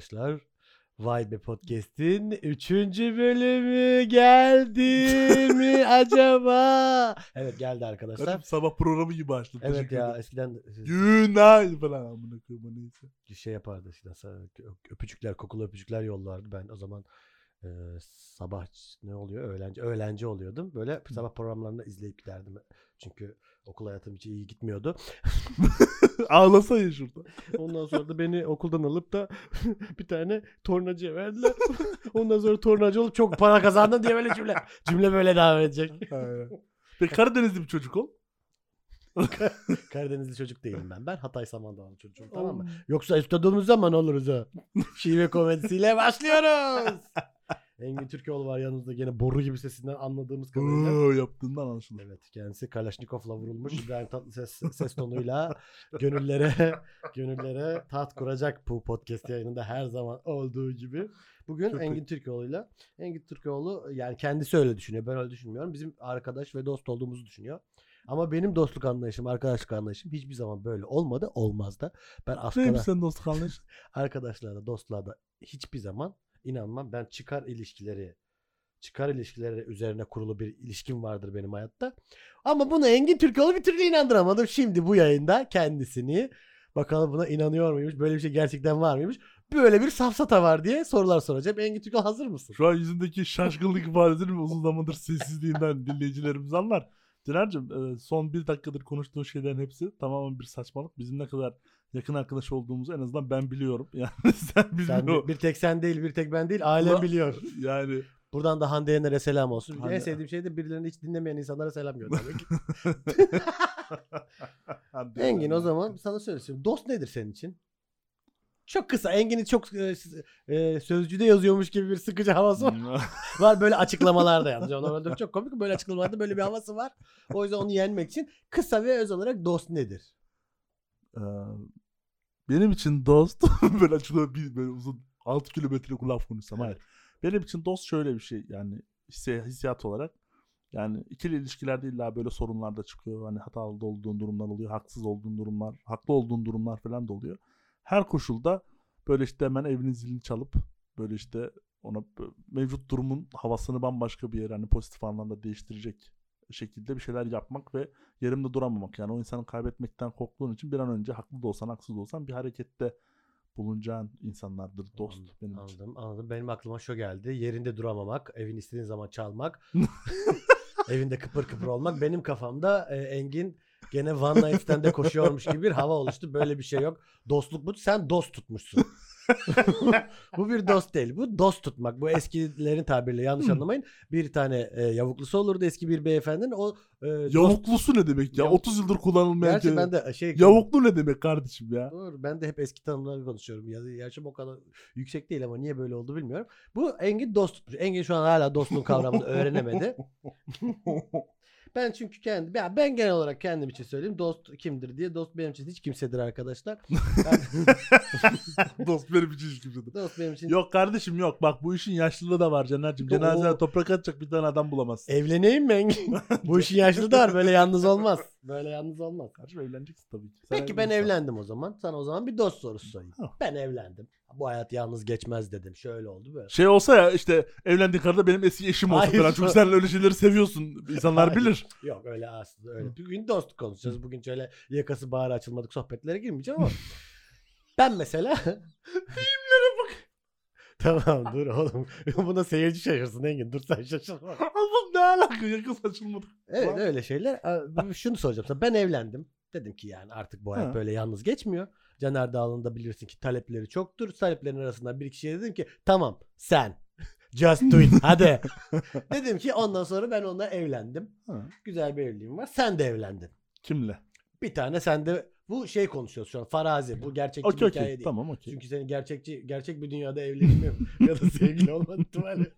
arkadaşlar. Vay be podcast'in 3. bölümü geldi mi acaba? Evet geldi arkadaşlar. Garip sabah programı gibi açtım. Evet Teşekkür ya ederim. eskiden Günay falan amına koyayım o neyse. şey yapardı eskiden öpücükler kokulu öpücükler yollardı. Ben o zaman e, sabah ne oluyor öğlenci öğlenci oluyordum. Böyle sabah programlarını izleyip giderdim. Çünkü okul hayatım hiç iyi gitmiyordu. Ağlasayın şurada. Ondan sonra da beni okuldan alıp da bir tane tornacıya verdiler. Ondan sonra tornacı olup çok para kazandın diye böyle cümle. Cümle böyle devam edecek. Aynen. Karadenizli bir çocuk ol. Karadenizli çocuk değilim ben. Ben Hatay Samandağlı çocuğum tamam mı? Yoksa istediğimiz zaman oluruz ha. Şive komedisiyle başlıyoruz. Engin Türkoğlu var yanımızda gene boru gibi sesinden anladığımız kadarıyla. Yaptığından anlaşılır. Evet kendisi Kalaşnikov'la vurulmuş İbrahim Tatlıses ses tonuyla gönüllere gönüllere taht kuracak bu podcast yayınında her zaman olduğu gibi. Bugün Çok Engin Türkoğlu'yla Engin Türkoğlu yani kendisi öyle düşünüyor. Ben öyle düşünmüyorum. Bizim arkadaş ve dost olduğumuzu düşünüyor. Ama benim dostluk anlayışım, arkadaşlık anlayışım hiçbir zaman böyle olmadı, olmaz da. Ben Neymiş askara, sen dostluk anlayış? arkadaşlarla, dostlarla hiçbir zaman inanmam. Ben çıkar ilişkileri çıkar ilişkileri üzerine kurulu bir ilişkim vardır benim hayatta. Ama bunu Engin Türkoğlu bir türlü inandıramadım. Şimdi bu yayında kendisini bakalım buna inanıyor muymuş? Böyle bir şey gerçekten var mıymış? Böyle bir safsata var diye sorular soracağım. Engin Türkoğlu hazır mısın? Şu an yüzündeki şaşkınlık ifadesini uzun zamandır sessizliğinden dinleyicilerimiz anlar. Diner'cim e, son bir dakikadır konuştuğun şeylerin hepsi tamamen bir saçmalık. Bizim ne kadar yakın arkadaş olduğumuzu en azından ben biliyorum. Yani sen Sen bilmiyorsun. bir, tek sen değil, bir tek ben değil, ailem biliyor. Yani Buradan da Hande Yener'e selam olsun. En Hande- sevdiğim şey de birilerini hiç dinlemeyen insanlara selam göndermek. Engin o zaman sana söyleyeyim. Dost nedir senin için? Çok kısa. Engin'i çok e, e, sözcüde yazıyormuş gibi bir sıkıcı havası var. var böyle açıklamalarda yalnız. Normalde çok komik. Böyle açıklamalarda böyle bir havası var. O yüzden onu yenmek için kısa ve öz olarak dost nedir? Ee, benim için dost böyle açıklığı bir böyle uzun 6 kilometrelik laf konuşsam hayır. Benim için dost şöyle bir şey yani hissiyat olarak yani ikili ilişkilerde illa böyle sorunlar da çıkıyor. Hani hatalı olduğun durumlar oluyor, haksız olduğun durumlar, haklı olduğun durumlar falan da oluyor. Her koşulda böyle işte hemen evinin zilini çalıp böyle işte ona mevcut durumun havasını bambaşka bir yere hani pozitif anlamda değiştirecek şekilde bir şeyler yapmak ve yerimde duramamak. Yani o insanı kaybetmekten korktuğun için bir an önce haklı da olsan haksız da olsan bir harekette bulunacağın insanlardır dost Anladım, benim için. Anladım, anladım. Benim aklıma şu geldi. Yerinde duramamak, evin istediğin zaman çalmak, evinde kıpır kıpır olmak. Benim kafamda e, Engin gene One Night Stand'de koşuyormuş gibi bir hava oluştu. Böyle bir şey yok. Dostluk bu. Sen dost tutmuşsun. bu bir dost değil. Bu dost tutmak. Bu eskilerin tabiriyle yanlış anlamayın. Bir tane e, yavuklusu olurdu eski bir beyefendinin. O e, dost- Yavuklusu ne demek ya? Yavuk- 30 yıldır kullanılmayan Gerçi kelime. ben de şey Yavuklu ne demek kardeşim ya? Doğru. Ben de hep eski tanımları konuşuyorum. Ya, yaşım o kadar yüksek değil ama niye böyle oldu bilmiyorum. Bu Engin dost tutmuş. Engin şu an hala dostluğun kavramını öğrenemedi. Ben çünkü kendi ben, ben genel olarak kendim için söyleyeyim. Dost kimdir diye. Dost benim için hiç kimsedir arkadaşlar. Ben- Dost benim için hiç kimsedir. dost benim için Yok kardeşim yok. Bak bu işin yaşlılığı da var Caner'cim. Cenazene toprak atacak bir tane adam bulamazsın. evleneyim Engin? Bu işin yaşlı da var. Böyle yalnız olmaz. Böyle yalnız olmaz. Kardeşim evleneceksin tabii ki. Sen Peki ben evlenirsen. evlendim o zaman. Sana o zaman bir dost sorusu sorayım. Ben evlendim. Bu hayat yalnız geçmez dedim. Şöyle oldu böyle. Şey olsa ya işte evlendiğin karıda benim eski eşim olsa Hayır. falan. Çünkü sen öyle şeyleri seviyorsun. İnsanlar Hayır. bilir. Yok öyle aslında öyle. Bugün dost konuşacağız. Bugün şöyle yakası bağrı açılmadık sohbetlere girmeyeceğim ama ben mesela. Tamam dur oğlum. Buna seyirci şaşırsın Engin. Dur sen şaşırma. Ama ne alaka? Yakın saçılmadık. Evet Ulan. öyle şeyler. Aa, Şunu soracağım sana. Ben evlendim. Dedim ki yani artık bu hayat Ha. böyle yalnız geçmiyor. Caner Dağlı'nda bilirsin ki talepleri çoktur. Taleplerin arasından bir kişiye dedim ki tamam sen just do it hadi. dedim ki ondan sonra ben onunla evlendim. Ha. Güzel bir evliliğim var. Sen de evlendin. Kimle? Bir tane sen de bu şey konuşuyoruz şu an farazi. Bu gerçekçi Okey bir hikaye okey. değil. Tamam okey. Çünkü senin gerçekçi gerçek bir dünyada evlenme ya da sevgili olma ihtimali.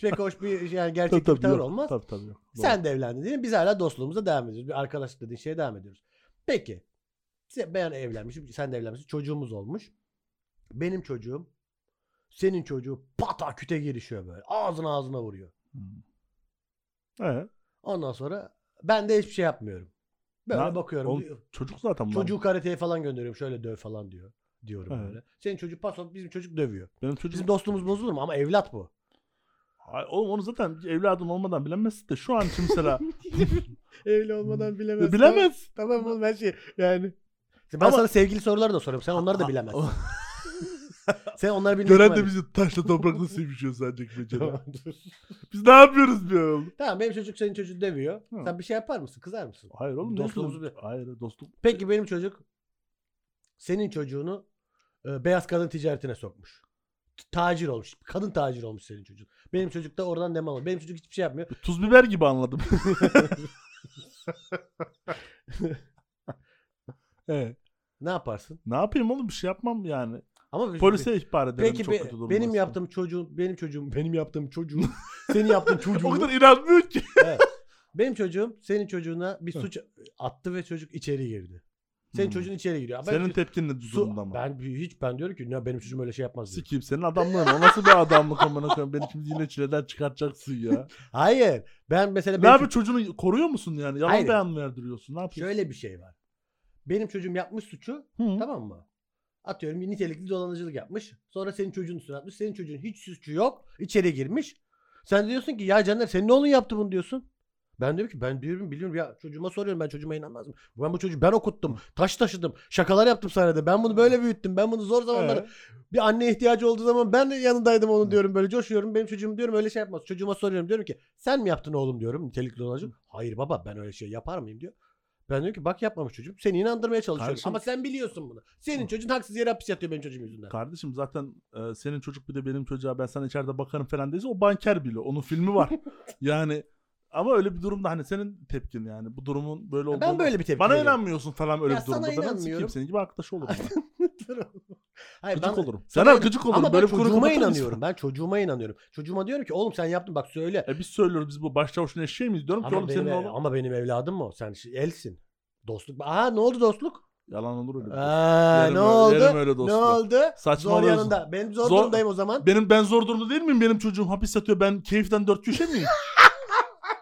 Pek hoş bir yani gerçek bir tavır olmaz. Tabii tabii yok. Sen de evlendin değil mi? Biz hala dostluğumuza devam ediyoruz. Bir arkadaşlık dediğin şeye devam ediyoruz. Peki. Sen- Ben evlenmişim. Sen de evlenmişsin. Çocuğumuz olmuş. Benim çocuğum senin çocuğu pata küte girişiyor böyle. Ağzına ağzına vuruyor. Hmm. Ee, Ondan sonra ben de hiçbir şey yapmıyorum. Böyle Ya, bakıyorum. oğlum, çocuk zaten. Çocuğu karateye falan gönderiyorum. Şöyle döv falan diyor. diyorum Evet. böyle. Senin çocuk paso bizim çocuk dövüyor. Benim çocuğum Bizim dostluğumuz bozulur mu? Ama evlat bu. Ay, oğlum onu zaten evladın olmadan bilemezsin de şu an için mesela Evli olmadan bilemez. bilemez. Tamam oğlum her şey yani. Ben Ama- sana sevgili sorular da soruyorum. Sen onları da bilemezsin. Sen onları bilmek Gören de bizi taşla toprakla sevişiyor sadece mesela. Biz ne yapıyoruz bir oğlum? Tamam benim çocuk senin çocuğu dövüyor. Hı. Sen bir şey yapar mısın? Kızar mısın? Hayır oğlum. Dostluğumuzu yapıyorsun? Hayır dostluk. Peki benim çocuk senin çocuğunu e, beyaz kadın ticaretine sokmuş. T- Tacir olmuş. Kadın tacir olmuş senin çocuğun. Benim çocuk da oradan dem alıyor. Benim çocuk hiçbir şey yapmıyor. Tuz biber gibi anladım. evet. Ne yaparsın? Ne yapayım oğlum bir şey yapmam yani. Ama Polise ihbar ederim Peki çok be- kötü durum benim varsa. yaptığım çocuğum, benim çocuğum, benim yaptığım çocuğum, senin yaptığın çocuğum. O kadar inanmıyor ki. Evet. Benim çocuğum senin çocuğuna bir suç attı ve çocuk içeri girdi. Senin Hmm. çocuğun içeri giriyor. Ben Senin tepkin ne durumda mı? ben hiç ben diyorum ki ne benim çocuğum öyle şey yapmaz diyor. Sikeyim senin adamlığın. O nasıl bir adamlık amına koyayım? Beni şimdi yine çileden çıkartacaksın ya. Hayır. Ben mesela ne abi çocuğunu koruyor musun yani? Yalan Hayır. beyan mı verdiriyorsun? Ne yapıyorsun? şöyle bir şey var. Benim çocuğum yapmış suçu Hı. tamam mı? Atıyorum nitelikli dolanıcılık yapmış. Sonra senin çocuğun üstüne atmış. Senin çocuğun hiç suçu yok. İçeri girmiş. Sen diyorsun ki ya Caner senin oğlun yaptı bunu diyorsun. Ben diyorum ki ben diyorum biliyorum ya çocuğuma soruyorum ben çocuğuma inanmazdım. Ben bu çocuğu ben okuttum. Taş taşıdım. Şakalar yaptım sahnede. Ben bunu böyle büyüttüm. Ben bunu zor zamanlarda Evet. bir anne ihtiyacı olduğu zaman ben de yanındaydım onun diyorum böyle coşuyorum. Benim çocuğum diyorum öyle şey yapmaz. Çocuğuma soruyorum diyorum ki sen mi yaptın oğlum diyorum nitelikli dolanıcılık. Hayır baba ben öyle şey yapar mıyım diyor. Ben diyorum ki bak yapmamış çocuğum. Seni inandırmaya çalışıyorum. Kardeşim- Ama sen biliyorsun bunu. Senin çocuğun haksız yere hapis yatıyor benim çocuğum yüzünden. Kardeşim zaten e, senin çocuk bir de benim çocuğa ben sana içeride bakarım falan değilse o banker bile. Onun filmi var. yani ama öyle bir durumda hani senin tepkin yani bu durumun böyle olduğunu. ben böyle bir tepki Bana veriyorum. inanmıyorsun falan öyle Ya bir durumda. sana Ben inanmıyorum. sikeyim senin gibi arkadaş olurum. Hayır, gıcık ben- olurum. Sana inan- gıcık olurum. Ama böyle ben çocuğuma inanıyorum. Ben çocuğuma inanıyorum. Çocuğuma diyorum ki oğlum sen yaptın bak söyle. E biz söylüyoruz biz bu başçavuşun eşeği miyiz? Diyorum ki Ama oğlum benim, senin oğlun. ama benim evladım mı o? Sen elsin. Dostluk. Aa ne oldu dostluk? Yalan olur öyle. Aa, Yerim ne öyle- oldu? yerim öyle Ne oldu? Zor Saçmalıyorsun. yanında. Ben zor, Zor- durumdayım o zaman. Benim ben zor durumda değil miyim? Benim çocuğum hapis yatıyor. Ben keyiften dört köşe miyim?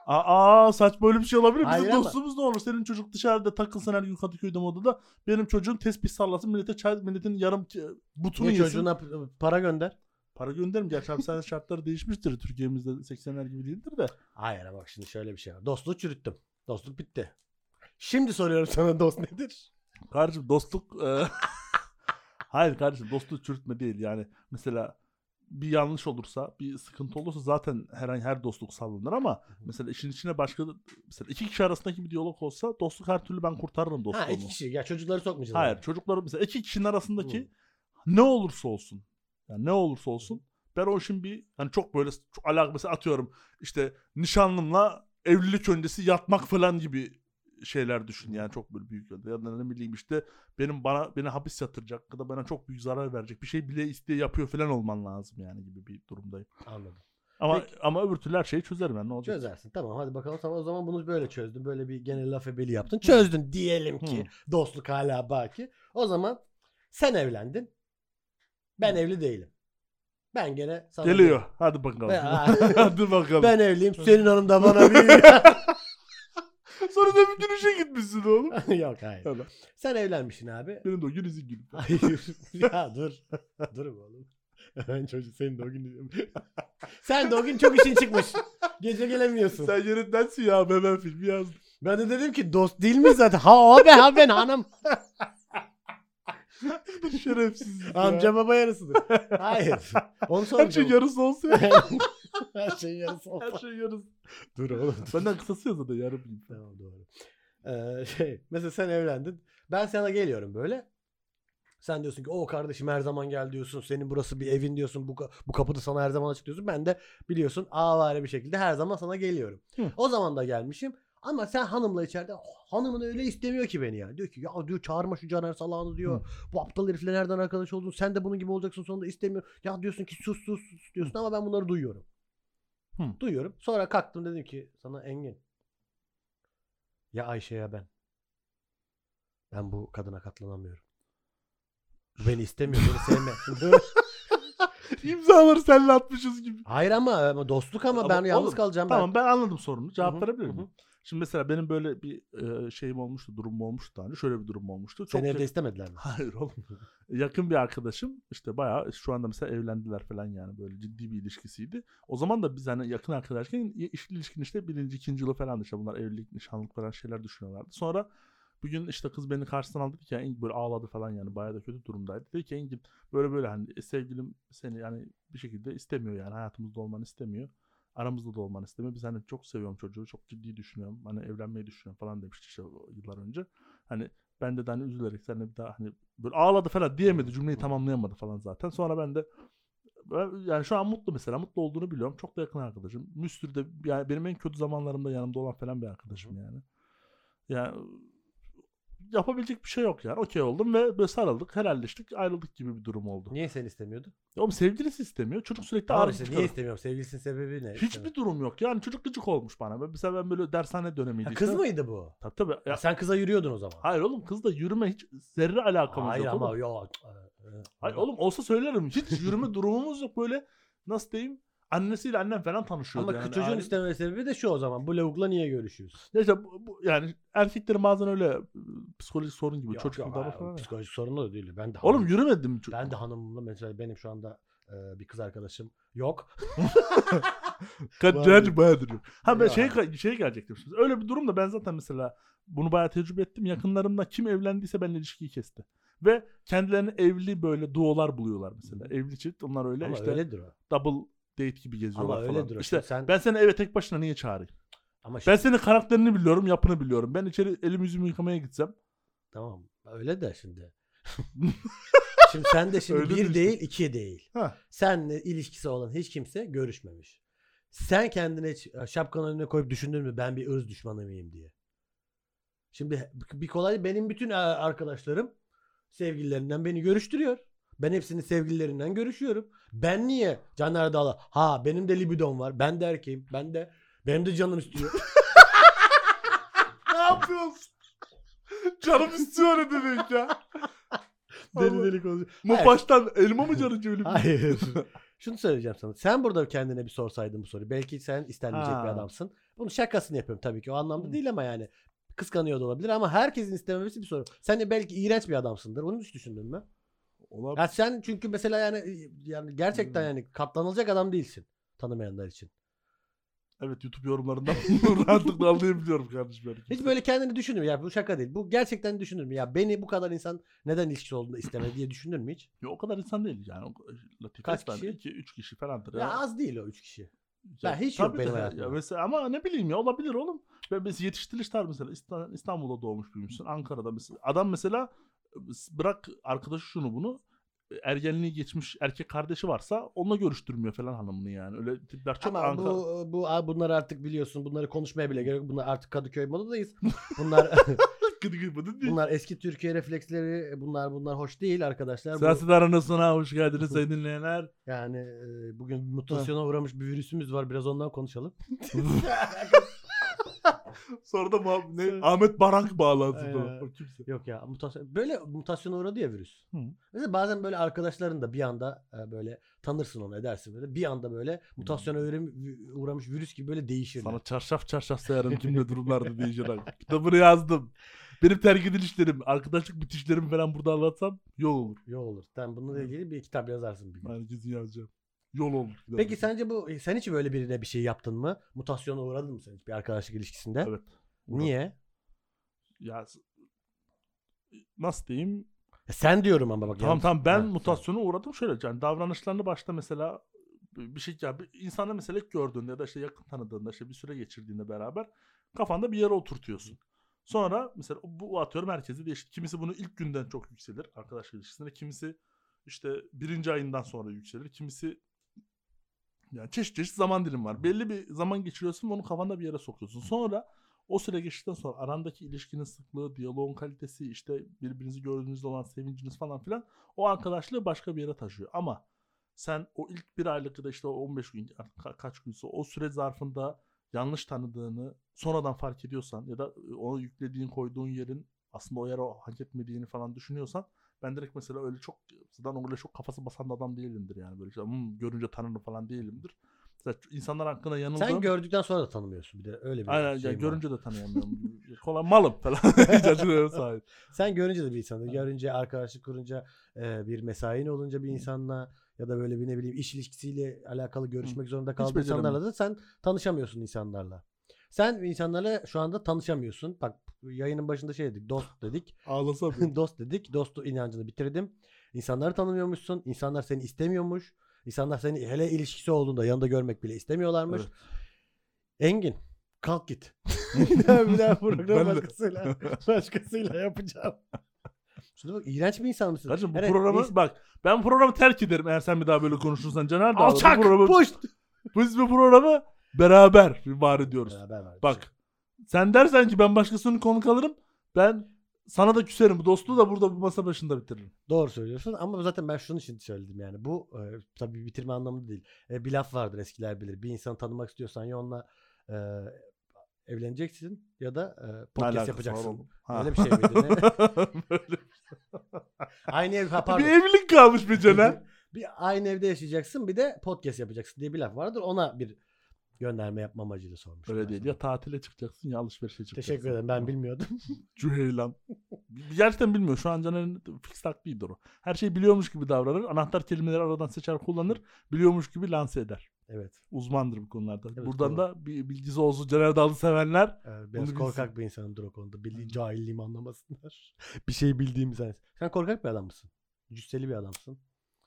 Aa saç böyle bir şey olabilir. Bizim Hayır ama- dostluğumuz ne olur? Senin çocuk dışarıda takılsın her gün Kadıköy'de modada. Benim çocuğum tespih sallasın. Millete çay, milletin yarım ke- butunu Niye yesin. çocuğuna p- para gönder. Para gönderim. Gerçi hapishane şartları değişmiştir. Türkiye'mizde 80'ler gibi değildir de. Hayır ama bak şimdi şöyle bir şey var. Dostluğu çürüttüm. Dostluk bitti. Şimdi soruyorum sana dost nedir? Kardeşim dostluk... e, Hayır kardeşim dostluk çürütme değil. Yani mesela bir yanlış olursa, bir sıkıntı olursa zaten herhangi her dostluk sallanır ama mesela işin içine başka mesela iki kişi arasındaki bir diyalog olsa dostluk her türlü ben kurtarırım Ha dostluğumu. iki kişi. Ya çocukları sokmayacağız. Hayır yani. çocukların mesela iki kişinin arasındaki Hı. ne olursa olsun yani ne olursa olsun ben o işin bir hani çok böyle çok mesela atıyorum işte nişanlımla evlilik öncesi yatmak falan gibi şeyler düşün yani çok böyle büyük yönde ya da ne bileyim işte benim bana beni hapis yatıracak ya da bana çok büyük zarar verecek bir şey bile isteye yapıyor falan olman lazım yani gibi bir durumdayım. Anladım. Ama Peki. ama öbür türlü her şeyi çözerim yani ne olacak? Çözersin. Tamam hadi bakalım. Tamam, o zaman bunu böyle çözdün. Böyle bir genel laf ebeli yaptın. Çözdün diyelim ki. Dostluk hala baki. O zaman sen evlendin. Ben evli değilim. Ben gene sana Geliyor. Hadi bakalım. Ben- Hadi bakalım. Ben evliyim. Senin hanım da bana bir... Sonra da bir gün işe gitmişsin oğlum. Yok hayır. Tamam. Sen evlenmişsin abi. Benim de o gün izin günüm. Hayır. ya dur. dur oğlum. Ben çocuk senin de o gün Sen de o gün çok işin çıkmış. Gece gelemiyorsun. Sen yerindensin ya hemen filmi yazdım. Ben de dedim ki dost değil mi zaten? Ha abi ha ben hanım. Şerefsiz. Amca baba yarısıdır. Hayır. Onu Her soracağım. şey yarısı olsa ya. Her şeyin yarısı olsa. Her şey yarısı. Dur oğlum. Benden kısası ya zaten yarım gibi. Tamam doğru. Ee, şey, mesela sen evlendin. Ben sana geliyorum böyle. Sen diyorsun ki o kardeşim her zaman gel diyorsun. Senin burası bir evin diyorsun. Bu, bu kapı da sana her zaman açık diyorsun. Ben de biliyorsun avari bir şekilde her zaman sana geliyorum. Hı. O zaman da gelmişim. Ama sen hanımla içeride hanımın öyle istemiyor ki beni ya. Diyor ki ya diyor çağırma şu Caner Salağan'ı diyor. Bu aptal herifle nereden arkadaş oldun? Sen de bunun gibi olacaksın sonunda istemiyor. Ya diyorsun ki sus sus sus diyorsun ama ben bunları duyuyorum. Hı. Duyuyorum. Sonra kalktım dedim ki sana Engin. Ya Ayşe ya ben. Ben bu kadına katlanamıyorum. Beni istemiyor, beni sevmiyor. İmzaları seninle atmışız gibi. Hayır ama, dostluk ama, Ama ben yalnız oğlum, kalacağım. Tamam ben. ben anladım sorunu. Cevap verebilir miyim? Şimdi mesela benim böyle bir e, şeyim olmuştu, durumum olmuştu daha önce. Şöyle bir durum olmuştu. Çok Seni evde yakın- istemediler mi? Hayır oğlum. Yakın bir arkadaşım işte bayağı şu anda mesela evlendiler falan yani böyle ciddi bir ilişkisiydi. O zaman da biz hani yakın arkadaşken iş ilişkin işte birinci ikinci yılı falan işte bunlar evlilik nişanlık falan şeyler düşünüyorlardı. Sonra bugün işte kız beni karşısına aldı ki yani böyle ağladı falan yani bayağı da kötü durumdaydı. Dedi ki Engin böyle böyle hani e, sevgilim seni yani bir şekilde istemiyor yani hayatımızda olmanı istemiyor. Aramızda da olmanı istemiyor. Biz hani çok seviyorum çocuğu. Çok ciddi düşünüyorum. Hani evlenmeyi düşünüyorum falan demişti işte yıllar önce. Hani ben de hani üzülerek sen de bir daha hani böyle ağladı falan diyemedi. Cümleyi tamamlayamadı falan zaten. Sonra ben de ben- yani şu an mutlu mesela. Mutlu olduğunu biliyorum. Çok da yakın arkadaşım. Müstür de yani benim en kötü zamanlarımda yanımda olan falan bir arkadaşım yani. Yani yapabilecek bir şey yok yani. Okey oldum ve böyle sarıldık, helalleştik, ayrıldık gibi bir durum oldu. Niye seni istemiyordu? Ya Oğlum sevgilisi istemiyor. Çocuk sürekli Tamam arıza işte niye çıkarıyor. istemiyorum? Sevgilisinin sebebi ne? Hiçbir durum yok. Yani çocuk gıcık olmuş bana. Mesela ben böyle dershane dönemiydi. Ha, işte. kız mıydı bu? Tabii tabii. Ya, Ya sen kıza yürüyordun o zaman. hayır oğlum kızla yürüme hiç zerre alakamız Hayır yok. ama oğlum. yok. Hayır oğlum olsa söylerim. Hiç yürüme durumumuz yok böyle. Nasıl diyeyim? Annesiyle annem falan tanışıyordu Ama yani. çocuğun Aile- isteme sebebi de şu o zaman. Bu lavukla niye görüşüyorsun? İşte bu, bu- yani erkeklerin bazen öyle e, psikolojik sorun gibi Yok, çocuk yok, ya. Psikolojik sorun da değil. Ben de Oğlum hanım- yürümedim. ben de hanımımla mesela benim şu anda e, bir kız arkadaşım yok. Bayağıdır yok. Ha ben Ya. şey, şey gelecektim şimdi. Öyle bir durumda ben zaten mesela bunu bayağı tecrübe ettim. Yakınlarımda kim evlendiyse benimle ilişkiyi kesti. Ve kendilerini evli böyle duolar buluyorlar mesela. Evli çift onlar öyle Ama işte öyledir o. double date gibi geziyorlar Ama falan. öyledir o. İşte sen ben seni eve tek başına niye çağırayım? ama Ben şimdi, senin karakterini biliyorum, yapını biliyorum. Ben içeri elimi yüzümü yıkamaya gitsem. tamam. Öyle de şimdi. şimdi sen de şimdi Öyle bir de işte. değil iki değil. Ha. Seninle ilişkisi olan hiç kimse görüşmemiş. Sen kendine hiç e, şapkanın önüne koyup düşündün mü ben bir ırz düşmanı mıyım diye. Şimdi bir kolay benim bütün e, arkadaşlarım sevgililerinden beni görüştürüyor. Ben hepsinin sevgililerinden görüşüyorum. Ben niye Caner Dağla? Ha benim de libidom var. Ben de erkeğim. Ben de benim de canım istiyor. ne yapıyorsun? Canım istiyor ne demek ya? deli deli konuşuyor. Baştan elma mı canı bir Hayır. Şunu söyleyeceğim sana. Sen burada kendine bir sorsaydın bu soruyu. Belki sen istenmeyecek bir Ha. adamsın. Bunun şakasını yapıyorum tabii ki. O anlamda Hı. değil ama yani kıskanıyor da olabilir ama herkesin istememesi bir soru. Sen de belki iğrenç bir adamsındır. Onu hiç düşündün mü? Olabilir. Ya sen çünkü mesela yani yani gerçekten Hmm. yani katlanılacak adam değilsin tanımayanlar için. Evet YouTube yorumlarından bunu rahatlıkla anlayabiliyorum kardeşim. benim. Hiç böyle kendini düşündün mü? Ya bu şaka değil. Bu gerçekten düşündün mü? Ya beni bu kadar insan neden ilişkisi olduğunda istemedi diye düşündün mü hiç? Ya o kadar insan değil yani. Latife Kaç kişi? 2 3 kişi falandır Ya, ya. az değil o üç kişi. Ya ben hiç yok benim hayatımda. Ya mesela ama ne bileyim ya olabilir oğlum. Ben mesela yetiştiriliş tarzı mesela İsta- İstanbul'da doğmuş büyümüşsün. Ankara'da mesela. Adam mesela bırak arkadaşı şunu bunu ergenliği geçmiş erkek kardeşi varsa onunla görüştürmüyor falan hanımını yani. Öyle tipler çok Ama Ankara. bu bu bunlar artık biliyorsun. Bunları konuşmaya bile gerek yok. Bunlar artık Kadıköy modadayız. Bunlar gıdı gıdı değil. bunlar eski Türkiye refleksleri. Bunlar bunlar hoş değil arkadaşlar. Bu, Siyaset aranasına hoş geldiniz sayın dinleyenler. yani bugün mutasyona uğramış bir virüsümüz var. Biraz ondan konuşalım. Sonra da ne? Ahmet Barank bağlantısı Aynen. falan. O kimse. Yok ya mutasyon böyle mutasyona uğradı ya virüs. Hı. Mesela bazen böyle arkadaşların da bir anda e, böyle tanırsın onu edersin böyle. Bir anda böyle mutasyona uğram- uğramış virüs gibi böyle değişirler. Sana çarşaf çarşaf sayarım kimle durumlarda diyeceğim. Kitabını yazdım. Benim terk edilişlerim, arkadaşlık bitişlerimi falan burada anlatsam yol olur. Yol olur. Sen bununla ilgili bir kitap yazarsın bir gün. Herkesin yazacağım. Yol olur. Peki sence bu sen hiç böyle birine bir şey yaptın mı? Mutasyona uğradın mı sen hiç bir arkadaşlık ilişkisinde? Evet. Niye? Ya nasıl diyeyim? E sen diyorum ama bak. Tamam tamam ben Ha, mutasyona uğradım şöyle yani davranışlarını başta mesela bir şey ya bir insanda mesela ilk gördüğünde ya da işte yakın tanıdığında işte bir süre geçirdiğinde beraber kafanda bir yere oturtuyorsun. Sonra mesela bu atıyorum herkese değişir. Kimisi bunu ilk günden çok yükselir arkadaş ilişkisinde. Kimisi işte birinci ayından sonra yükselir. Kimisi yani çeşit çeşit zaman dilim var. Belli bir zaman geçiriyorsun onu kafanda bir yere sokuyorsun. Sonra o süre geçtikten sonra arandaki ilişkinin sıklığı, diyaloğun kalitesi, işte birbirinizi gördüğünüzde olan sevinciniz falan filan o arkadaşlığı başka bir yere taşıyor. Ama sen o ilk bir aylık ya da işte o 15 gün kaç günse o süre zarfında yanlış tanıdığını sonradan fark ediyorsan ya da ona yüklediğin koyduğun yerin aslında o yere hak etmediğini falan düşünüyorsan Ben direkt mesela öyle çok zaten öyle çok kafası basan da adam değilimdir yani böyle işte "Hmm, görünce tanırım falan değilimdir. Mesela insanlar hakkında yanıldığım. Sen gördükten sonra da tanımıyorsun bir de öyle bir Aynen şey ya var. görünce de tanıyamıyorum. Kolay malım falan. Sahip. Sen görünce de bir insanı görünce arkadaşlık kurunca e, bir mesain olunca bir insanla ya da böyle bir ne bileyim iş ilişkisiyle alakalı görüşmek zorunda kaldığın insanlarla da sen tanışamıyorsun insanlarla. Sen insanlarla şu anda tanışamıyorsun. Bak yayının başında şey dedik dost dedik. Ağlasam. dost dedik. Dostu inancını bitirdim. İnsanları tanımıyormuşsun. İnsanlar seni istemiyormuş. İnsanlar seni hele ilişkisi olduğunda yanında görmek bile istemiyorlarmış. Evet. Engin kalk git. bir daha bir daha program başkasıyla, başkasıyla yapacağım. Şuna bak iğrenç bir insan mısın? Kardeşim bu Hele programı ins- bak ben programı terk ederim eğer sen bir daha böyle konuşursan Caner de Alçak! bu programı, biz bu programı beraber var ediyoruz. Beraber var. Bak sen dersen ki ben başkasının konuk alırım ben sana da küserim. Bu dostluğu da burada bu masa başında bitiririm. Doğru söylüyorsun ama zaten ben şunun için söyledim yani. Bu e, tabii bitirme anlamında değil. E, bir laf vardır eskiler bilir. Bir insanı tanımak istiyorsan ya onunla e, evleneceksin ya da e, podcast yapacaksın. Öyle bir şey miydi? Böyle Aynı ev ha, bir evlilik kalmış be Caner. bir aynı evde yaşayacaksın bir de podcast yapacaksın diye bir laf vardır. Ona bir gönderme yapma amacıyla sormuştum. Öyle değil. Ya tatile çıkacaksın ya alışverişe çıkacaksın. Teşekkür ederim ben bilmiyordum. Cüheylan. Gerçekten bilmiyor. Şu an Caner'in fix taklididir o. Her şeyi biliyormuş gibi davranır. Anahtar kelimeleri aradan seçer kullanır. Biliyormuş gibi lanse eder. evet. Uzmandır bu konularda. Evet, Buradan doğru. da bir bilgisi olsun Caner Dağlı sevenler. Evet, biraz korkak bilsin. bir insanımdır o konuda. Bildiğin cahilliğimi anlamasınlar. bir şey bildiğimi zannetsin. Sen korkak bir adam mısın? Cüsseli bir adamsın.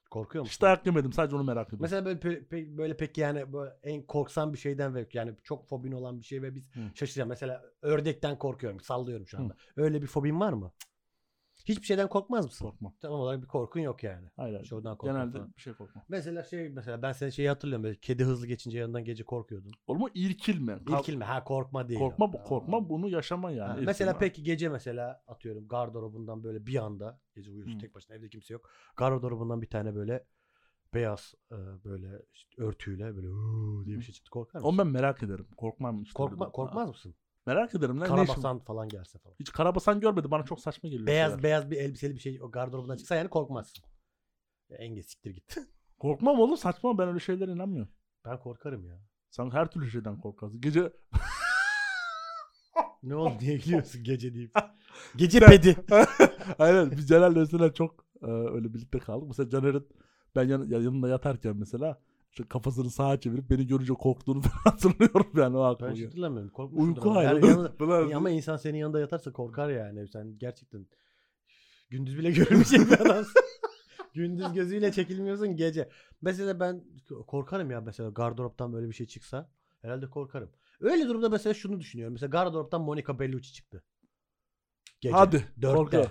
Korkuyor musun? Hiç dayak yemedim. Sadece onu merak ediyorum. Mesela böyle, pe- pe- böyle peki yani böyle en korksan bir şeyden ve yani çok fobin olan bir şey ve biz Hı. şaşıracağım. Mesela ördekten korkuyorum. Sallıyorum şu anda. Öyle bir fobin var mı? Hiçbir şeyden korkmaz mısın? Korkmam. Tam olarak bir korkun yok yani. Hayır. Şuradan korkmak Genelde falan. bir şey korkmam. Mesela şey mesela ben senin şeyi hatırlıyorum böyle kedi hızlı geçince yanından gece korkuyordun. Oğlum o irkilme. İlkilme ha korkma değil. Korkma bu korkma bunu yaşama yani. Ha, irkilme. mesela peki gece mesela atıyorum gardırobundan böyle bir anda gece uyuyorsun Hı. tek başına evde kimse yok. Gardırobundan bir tane böyle beyaz e, böyle işte örtüyle böyle diye bir şey çıktı korkar mısın? Onu ben merak ederim. Korkmam işte. Korkma, korkmaz mısın? Merak ederim. lan, ne Karabasan falan gelse falan. Hiç karabasan görmedi. Bana çok saçma geliyor. Beyaz şeyler. beyaz bir elbiseli bir şey o gardırobundan çıksa yani korkmazsın. Ya Enge siktir git. Korkmam oğlum saçma. Ben öyle şeylere inanmıyorum. ben korkarım ya. Sen her türlü şeyden korkarsın. Gece Ne oldu niye gülüyorsun gece deyip. Gece pedi. Aynen biz Caner'le mesela çok e, öyle birlikte kaldık. Mesela Caner'in ben yan, ya- yanında yatarken mesela işte kafasını sağa çevirip beni görünce korktuğunu falan hatırlıyorum yani o Ben aklıma hiç geldi. hatırlamıyorum. Korkmuşumdur Uyku ama. Yani yanında- ama insan senin yanında yatarsa korkar yani. Sen gerçekten gündüz bile görülmeyecek bir adamsın. gündüz gözüyle çekilmiyorsun gece. Mesela ben korkarım ya mesela gardıroptan böyle bir şey çıksa. Herhalde korkarım. Öyle durumda mesela şunu düşünüyorum. Mesela gardıroptan Monica Bellucci çıktı. Gece. Hadi Dörtte. korku.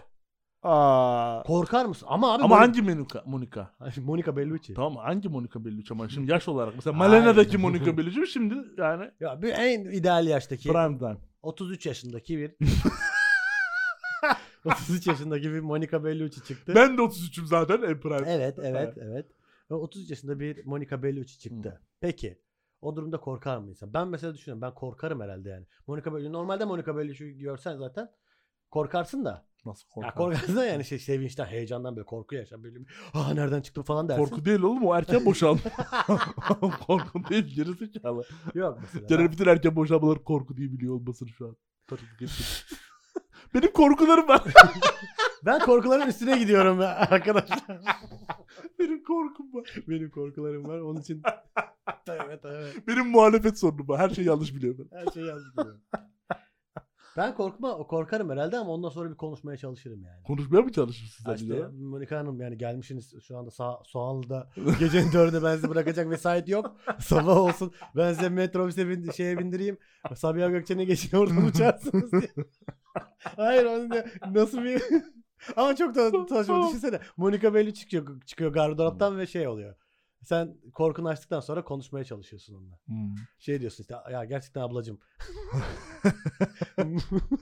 Aa. Korkar mısın? Ama abi Ama hangi Monica? Monica? Monica Bellucci. Tamam hangi Monica Bellucci ama şimdi yaş olarak mesela Hayır. Malena'daki Monica Bellucci şimdi yani Ya bir en ideal yaştaki prime time. 33 yaşındaki bir 33 yaşındaki bir Monica Bellucci çıktı. Ben de 33'üm zaten en prime. Evet, evet, evet. Ve 33 yaşında bir Monica Bellucci çıktı. Peki. O durumda korkar mı insan? Ben mesela düşünüyorum. Ben korkarım herhalde yani. Monica Bellucci. Normalde Monica Bellucci'yi görsen zaten korkarsın da. Nasıl Ya korku? korkarsın da yani şey, sevinçten, heyecandan böyle korku yaşar. Böyle bir, ah nereden çıktım falan dersin. Korku değil oğlum o erken boşalma. korku değil gerizekalı. Yok mesela. Caner bütün erken boşalmaları korku diye biliyor olmasını şu an. Tabii. Benim korkularım var. Ben korkuların üstüne gidiyorum ya arkadaşlar. Benim korkum var. Benim korkularım var. Onun için evet evet. Benim muhalefet sorunum var. Her şeyi yanlış biliyorum. Her şey yazdık. Ben korkma, korkarım herhalde ama ondan sonra bir konuşmaya çalışırım yani. Konuşmaya mı çalışırsın sen Ha işte ya? Monika Hanım yani gelmişsiniz şu anda sağ, Soğanlı'da gecenin dördünde ben sizi bırakacak vesayet yok. Sabah olsun ben size metrobüse bin, şeye bindireyim. Sabiha Gökçen'e geçin oradan uçarsınız diye. Hayır onu da nasıl bir... Ama çok da saçma düşünsene. Monika Belli çıkıyor, çıkıyor gardıroptan ve şey oluyor. Sen korkunu açtıktan sonra konuşmaya çalışıyorsun onunla. Hmm. Şey diyorsun işte ya gerçekten ablacım.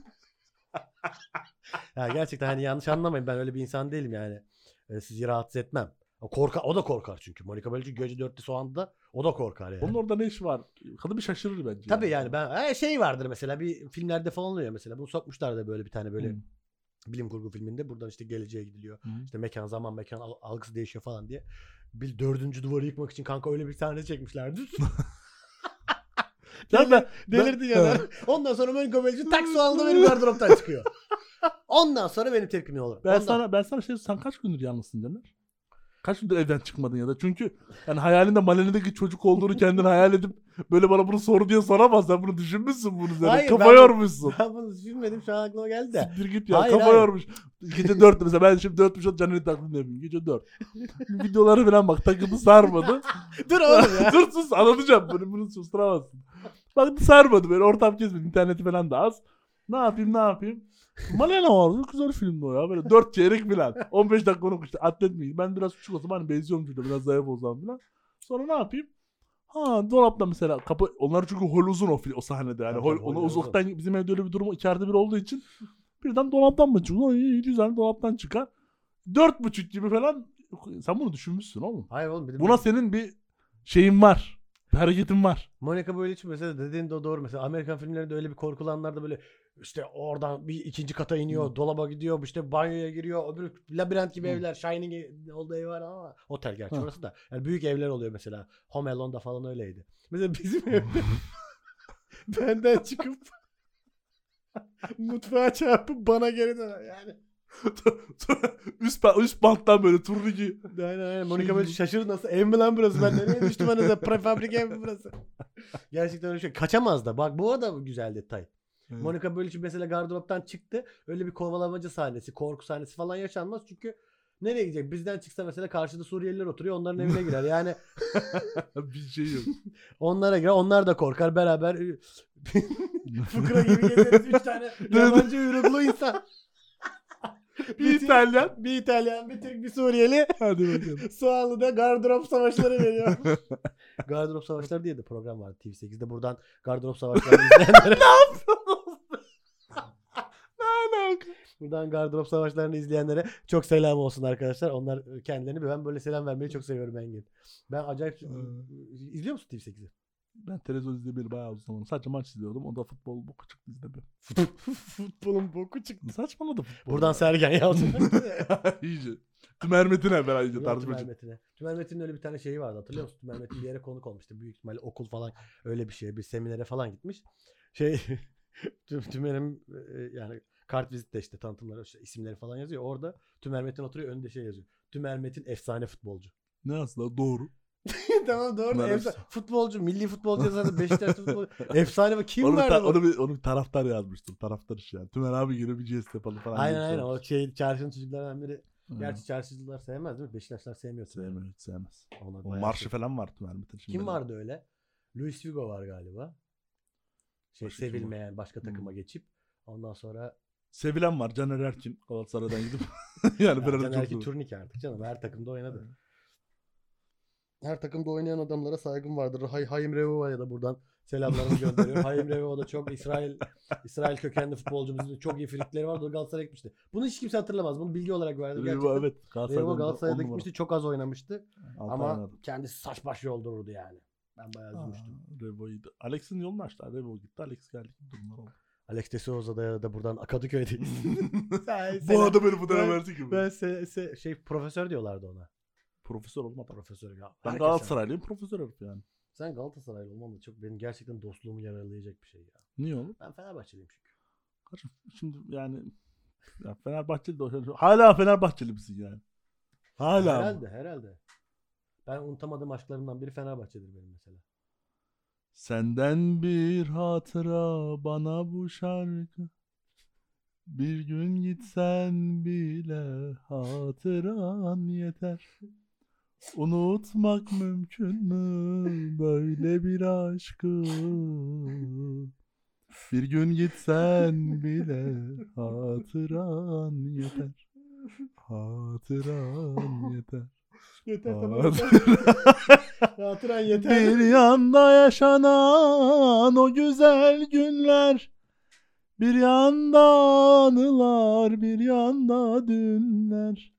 ya gerçekten hani yanlış anlamayın ben öyle bir insan değilim yani. E, sizi rahatsız etmem. O korkar, o da korkar çünkü. Monica Bellucci gece dörtte soğanda o da korkar yani. Onun orada ne işi var? Kadın bir şaşırır bence. Tabii yani ben e, şey vardır mesela bir filmlerde falan oluyor mesela. Bunu sokmuşlar da böyle bir tane böyle Hmm. bilim kurgu filminde buradan işte geleceğe gidiliyor. Hı. İşte mekan zaman mekan al- algısı değişiyor falan diye. Bir dördüncü duvarı yıkmak için kanka öyle bir sahne çekmişlerdi. Ya ben- Delirdi ben- ya. Ondan sonra Monica Bellucci tak su aldı benim gardıroptan çıkıyor. Ondan sonra benim tepkim ne olur? Ben Ondan- sana ben sana şey sen kaç gündür yalnızsın Caner? Kaç gündür evden çıkmadın ya da çünkü yani hayalinde malenedeki çocuk olduğunu kendin hayal edip böyle bana bunu sor diye soramaz. Sen bunu düşünmüşsün bunu üzerine. Hayır, Kafa ben- yormuşsun. Ben bunu düşünmedim şu an aklıma geldi de. Siktir git ya Hayır, kafa hayır. yormuş. Gece 4 mesela ben şimdi 4 buçuk Caner'i taklidini yapayım. Gece 4. Videoları falan bak takımı sarmadı. Dur oğlum ya. Dur sus anlatacağım bunu bunu susturamazsın. Bak sarmadı böyle ortam kesmedi interneti falan da az. Ne yapayım ne yapayım. Malena vardı güzel filmdi o ya böyle 4 çeyrek falan. 15 dakika onu işte atlet miyim? Ben biraz küçük olsam hani benziyorum şurada biraz zayıf olsam falan. Sonra ne yapayım? Ha dolapta mesela kapı onlar çünkü hol uzun o, fil- o sahnede yani hol, onu uzaktan bizim evde öyle bir durum içeride bir olduğu için birden dolaptan mı çıkıyor? İyi, güzel dolaptan çıkar. Dört buçuk gibi falan sen bunu düşünmüşsün oğlum. Hayır oğlum. De Buna senin bir şeyin var. Bir hareketin var. Monica Bellucci mesela dediğin de doğru. Mesela Amerikan filmlerinde öyle bir korkulu anlarda böyle işte oradan bir ikinci kata iniyor, Hı. dolaba gidiyor, işte banyoya giriyor, öbür labirent gibi Hı. evler, Shining olduğu ev var ama otel gerçi Hı. orası da. Yani büyük evler oluyor mesela. Home Alone'da falan öyleydi. Mesela bizim evde benden çıkıp mutfağa çarpıp bana geri döner yani. üst, üst banttan böyle turniki. Aynen aynen. Monica Bellucci şaşırır nasıl ev mi lan burası? Ben nereye düştüm anasını? Prefabrik ev mi burası? Gerçekten öyle şey. Kaçamaz da. Bak bu da güzel detay. Monica Bellucci mesela gardıroptan çıktı. Öyle bir kovalamacı sahnesi, korku sahnesi falan yaşanmaz. Çünkü nereye gidecek? Bizden çıksa mesela karşıda Suriyeliler oturuyor. Onların evine girer. Yani bir şey yok. onlara girer. Onlar da korkar. Beraber fıkra gibi gezeriz. Üç tane yabancı uyruklu insan. bir İtalyan. Bir İtalyan, bir Türk, bir Suriyeli. Hadi bakalım. Soğanlı'da gardırop savaşları veriyor. gardırop savaşları diye de program vardı TV8'de. Buradan gardırop savaşlarını izleyenlere... ne alaka? Buradan gardırop savaşlarını izleyenlere çok selam olsun arkadaşlar. Onlar kendilerini ben böyle selam vermeyi çok seviyorum Engin. Ben acayip izliyor musun TV8'i? Ben televizyon izlemeyeli bayağı uzun zaman. Sadece maç izliyordum. O da futbol boku çıktı izlemiyorum. Futbolun boku çıktı. Saçmaladı futbol. Buradan Sergen Yalçın. iyice. Tümer Metin'e ben iyice tartışmacı. Tümer Metin'e. Tümer Metin'in öyle bir tane şeyi vardı hatırlıyor musun? Tümer Metin bir yere konuk olmuştu. Büyük ihtimalle okul falan öyle bir şey. Bir seminere falan gitmiş. Şey Tü- Tümer'in e, yani kart vizitte işte tanıtımları işte isimleri falan yazıyor. Orada Tümer Metin oturuyor önünde şey yazıyor. Tümer Metin efsane futbolcu. Ne aslında doğru. tamam doğru. Tümer Efsane, futbolcu, milli futbolcu yazardı. Beşiktaş futbolcu. Efsane mi? Kim onu, vardı ta- onu, bir, onu bir taraftar yazmıştır. Taraftar işi yani. Tümer abi gibi bir jest yapalım falan. Aynen şey aynen. O şey çarşının çocuklarından biri. Hı. Gerçi çarşıcılar sevmez değil mi? Beşiktaşlar sevmiyor. Sevmez, hiç sevmez. Ona O marşı şey- falan var Tümer Metin. Kim benim- vardı öyle? Luis Figo var galiba. Şey Başka sevilmeyen başka takıma Hmm. geçip ondan sonra Sevilen var. Caner Erkin. Galatasaray'dan gidip. yani ya, Caner çok Erkin seviyorum. turnik artık canım. Her takımda oynadı. Her takımda oynayan adamlara saygım vardır. Hay Hayim Revova'ya da buradan selamlarımı gönderiyorum. Hayim Revova da çok İsrail İsrail kökenli futbolcumuz. Çok iyi frikleri vardı. Galatasaray'a gitmişti. Bunu hiç kimse hatırlamaz. Bunu bilgi olarak verdim. Revo, Gerçekten. evet. Revova Galatasaray'da gitmişti. Çok az oynamıştı. Altı Ama oynadı. kendisi saç baş yoldururdu yani. Ben bayağı üzülmüştüm. Revo'yu Alex'in yolunu açtı. Revo gitti. Alex geldi. Durumlar oldu. Alex de Souza'da da buradan Kadıköy'deyiz. Bu adam beni bu dönem verdi gibi. Ben se, se- şey profesör diyorlardı ona. Profesör olmadı. Profesör ya. Ben Herkes Galatasaraylıyım. Profesör herif yani. Sen Galatasaraylı olman da çok benim gerçekten dostluğumu yaralayacak bir şey ya. Niye oğlum? Ben Fenerbahçeliyim çünkü. Kardeşim, Şimdi yani ya Fenerbahçeli de hala Fenerbahçeli misin yani? Hala. mı? Herhalde herhalde. Ben unutamadığım aşklarımdan biri Fenerbahçe'dir benim mesela. Senden bir hatıra bana bu şarkı. Bir gün gitsen bile hatıran yeter. Unutmak mümkün mü böyle bir aşkı? Bir gün gitsen bile hatıran yeter. Hatıran yeter. Yeter Hatıran- Hatıran yeter. Bir yanda yaşanan o güzel günler Bir yanda anılar bir yanda dünler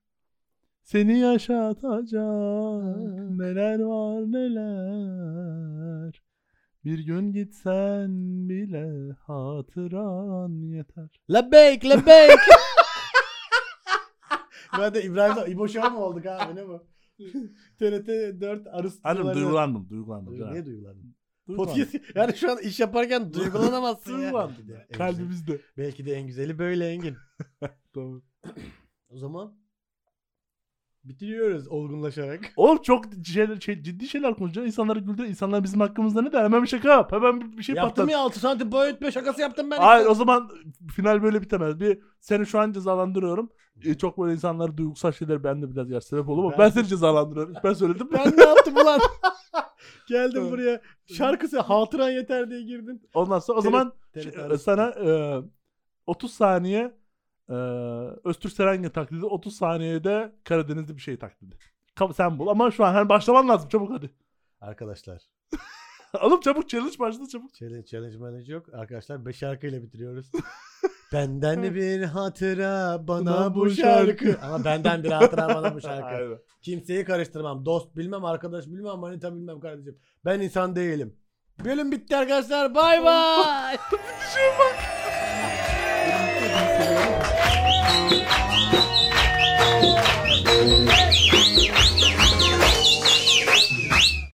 Seni yaşatacak neler var neler Bir gün gitsen bile hatıran yeter Lebek lebek. ben de İbrahim'den İbo Show mu olduk abi ne bu? TRT 4 arı Annem stüdyoları- duygulandım duygulandım. Duygu-. Niye duygulandın? Podcast, yani şu an iş yaparken duygulanamazsın ya. Duygulandım. Kalbimizde. belki de en güzeli böyle Engin. Tamam. O zaman bitiriyoruz olgunlaşarak. Oğlum çok şeyler, şey, ciddi şeyler konuşacağız. İnsanları güldür. İnsanlar bizim hakkımızda ne der? Hemen bir şaka yap. Hemen bir, bir şey yaptım patlat. ya 6 santim boy ötme şakası yaptım ben. Hayır işte. o zaman final böyle bitemez. Bir seni şu an cezalandırıyorum. E, çok böyle insanlar duygusal şeyler ben de biraz yer sebep olur ama Ben- ben, seni cezalandırıyorum. Ben söyledim. Ben ne yaptım ulan? Geldim Tamam. buraya. Şarkısı hatıran yeter diye girdin. Ondan sonra o TRT zaman şey, sana e, 30 saniye e, Öztürk Serengil taklidi 30 saniyede Karadeniz'de bir şey taklidi. Sen bul ama şu an hani başlaman lazım çabuk hadi. Arkadaşlar Oğlum çabuk challenge başladı çabuk. challenge challenge manage yok. Arkadaşlar 5 şarkıyla bitiriyoruz. benden bir hatıra bana bu şarkı. Ama benden bir hatıra bana bu şarkı. Aynen. Kimseyi karıştırmam. Dost bilmem, arkadaş bilmem, manita bilmem kardeşim. Ben insan değilim. Bölüm bitti arkadaşlar. Bay bay. Bir Thank you.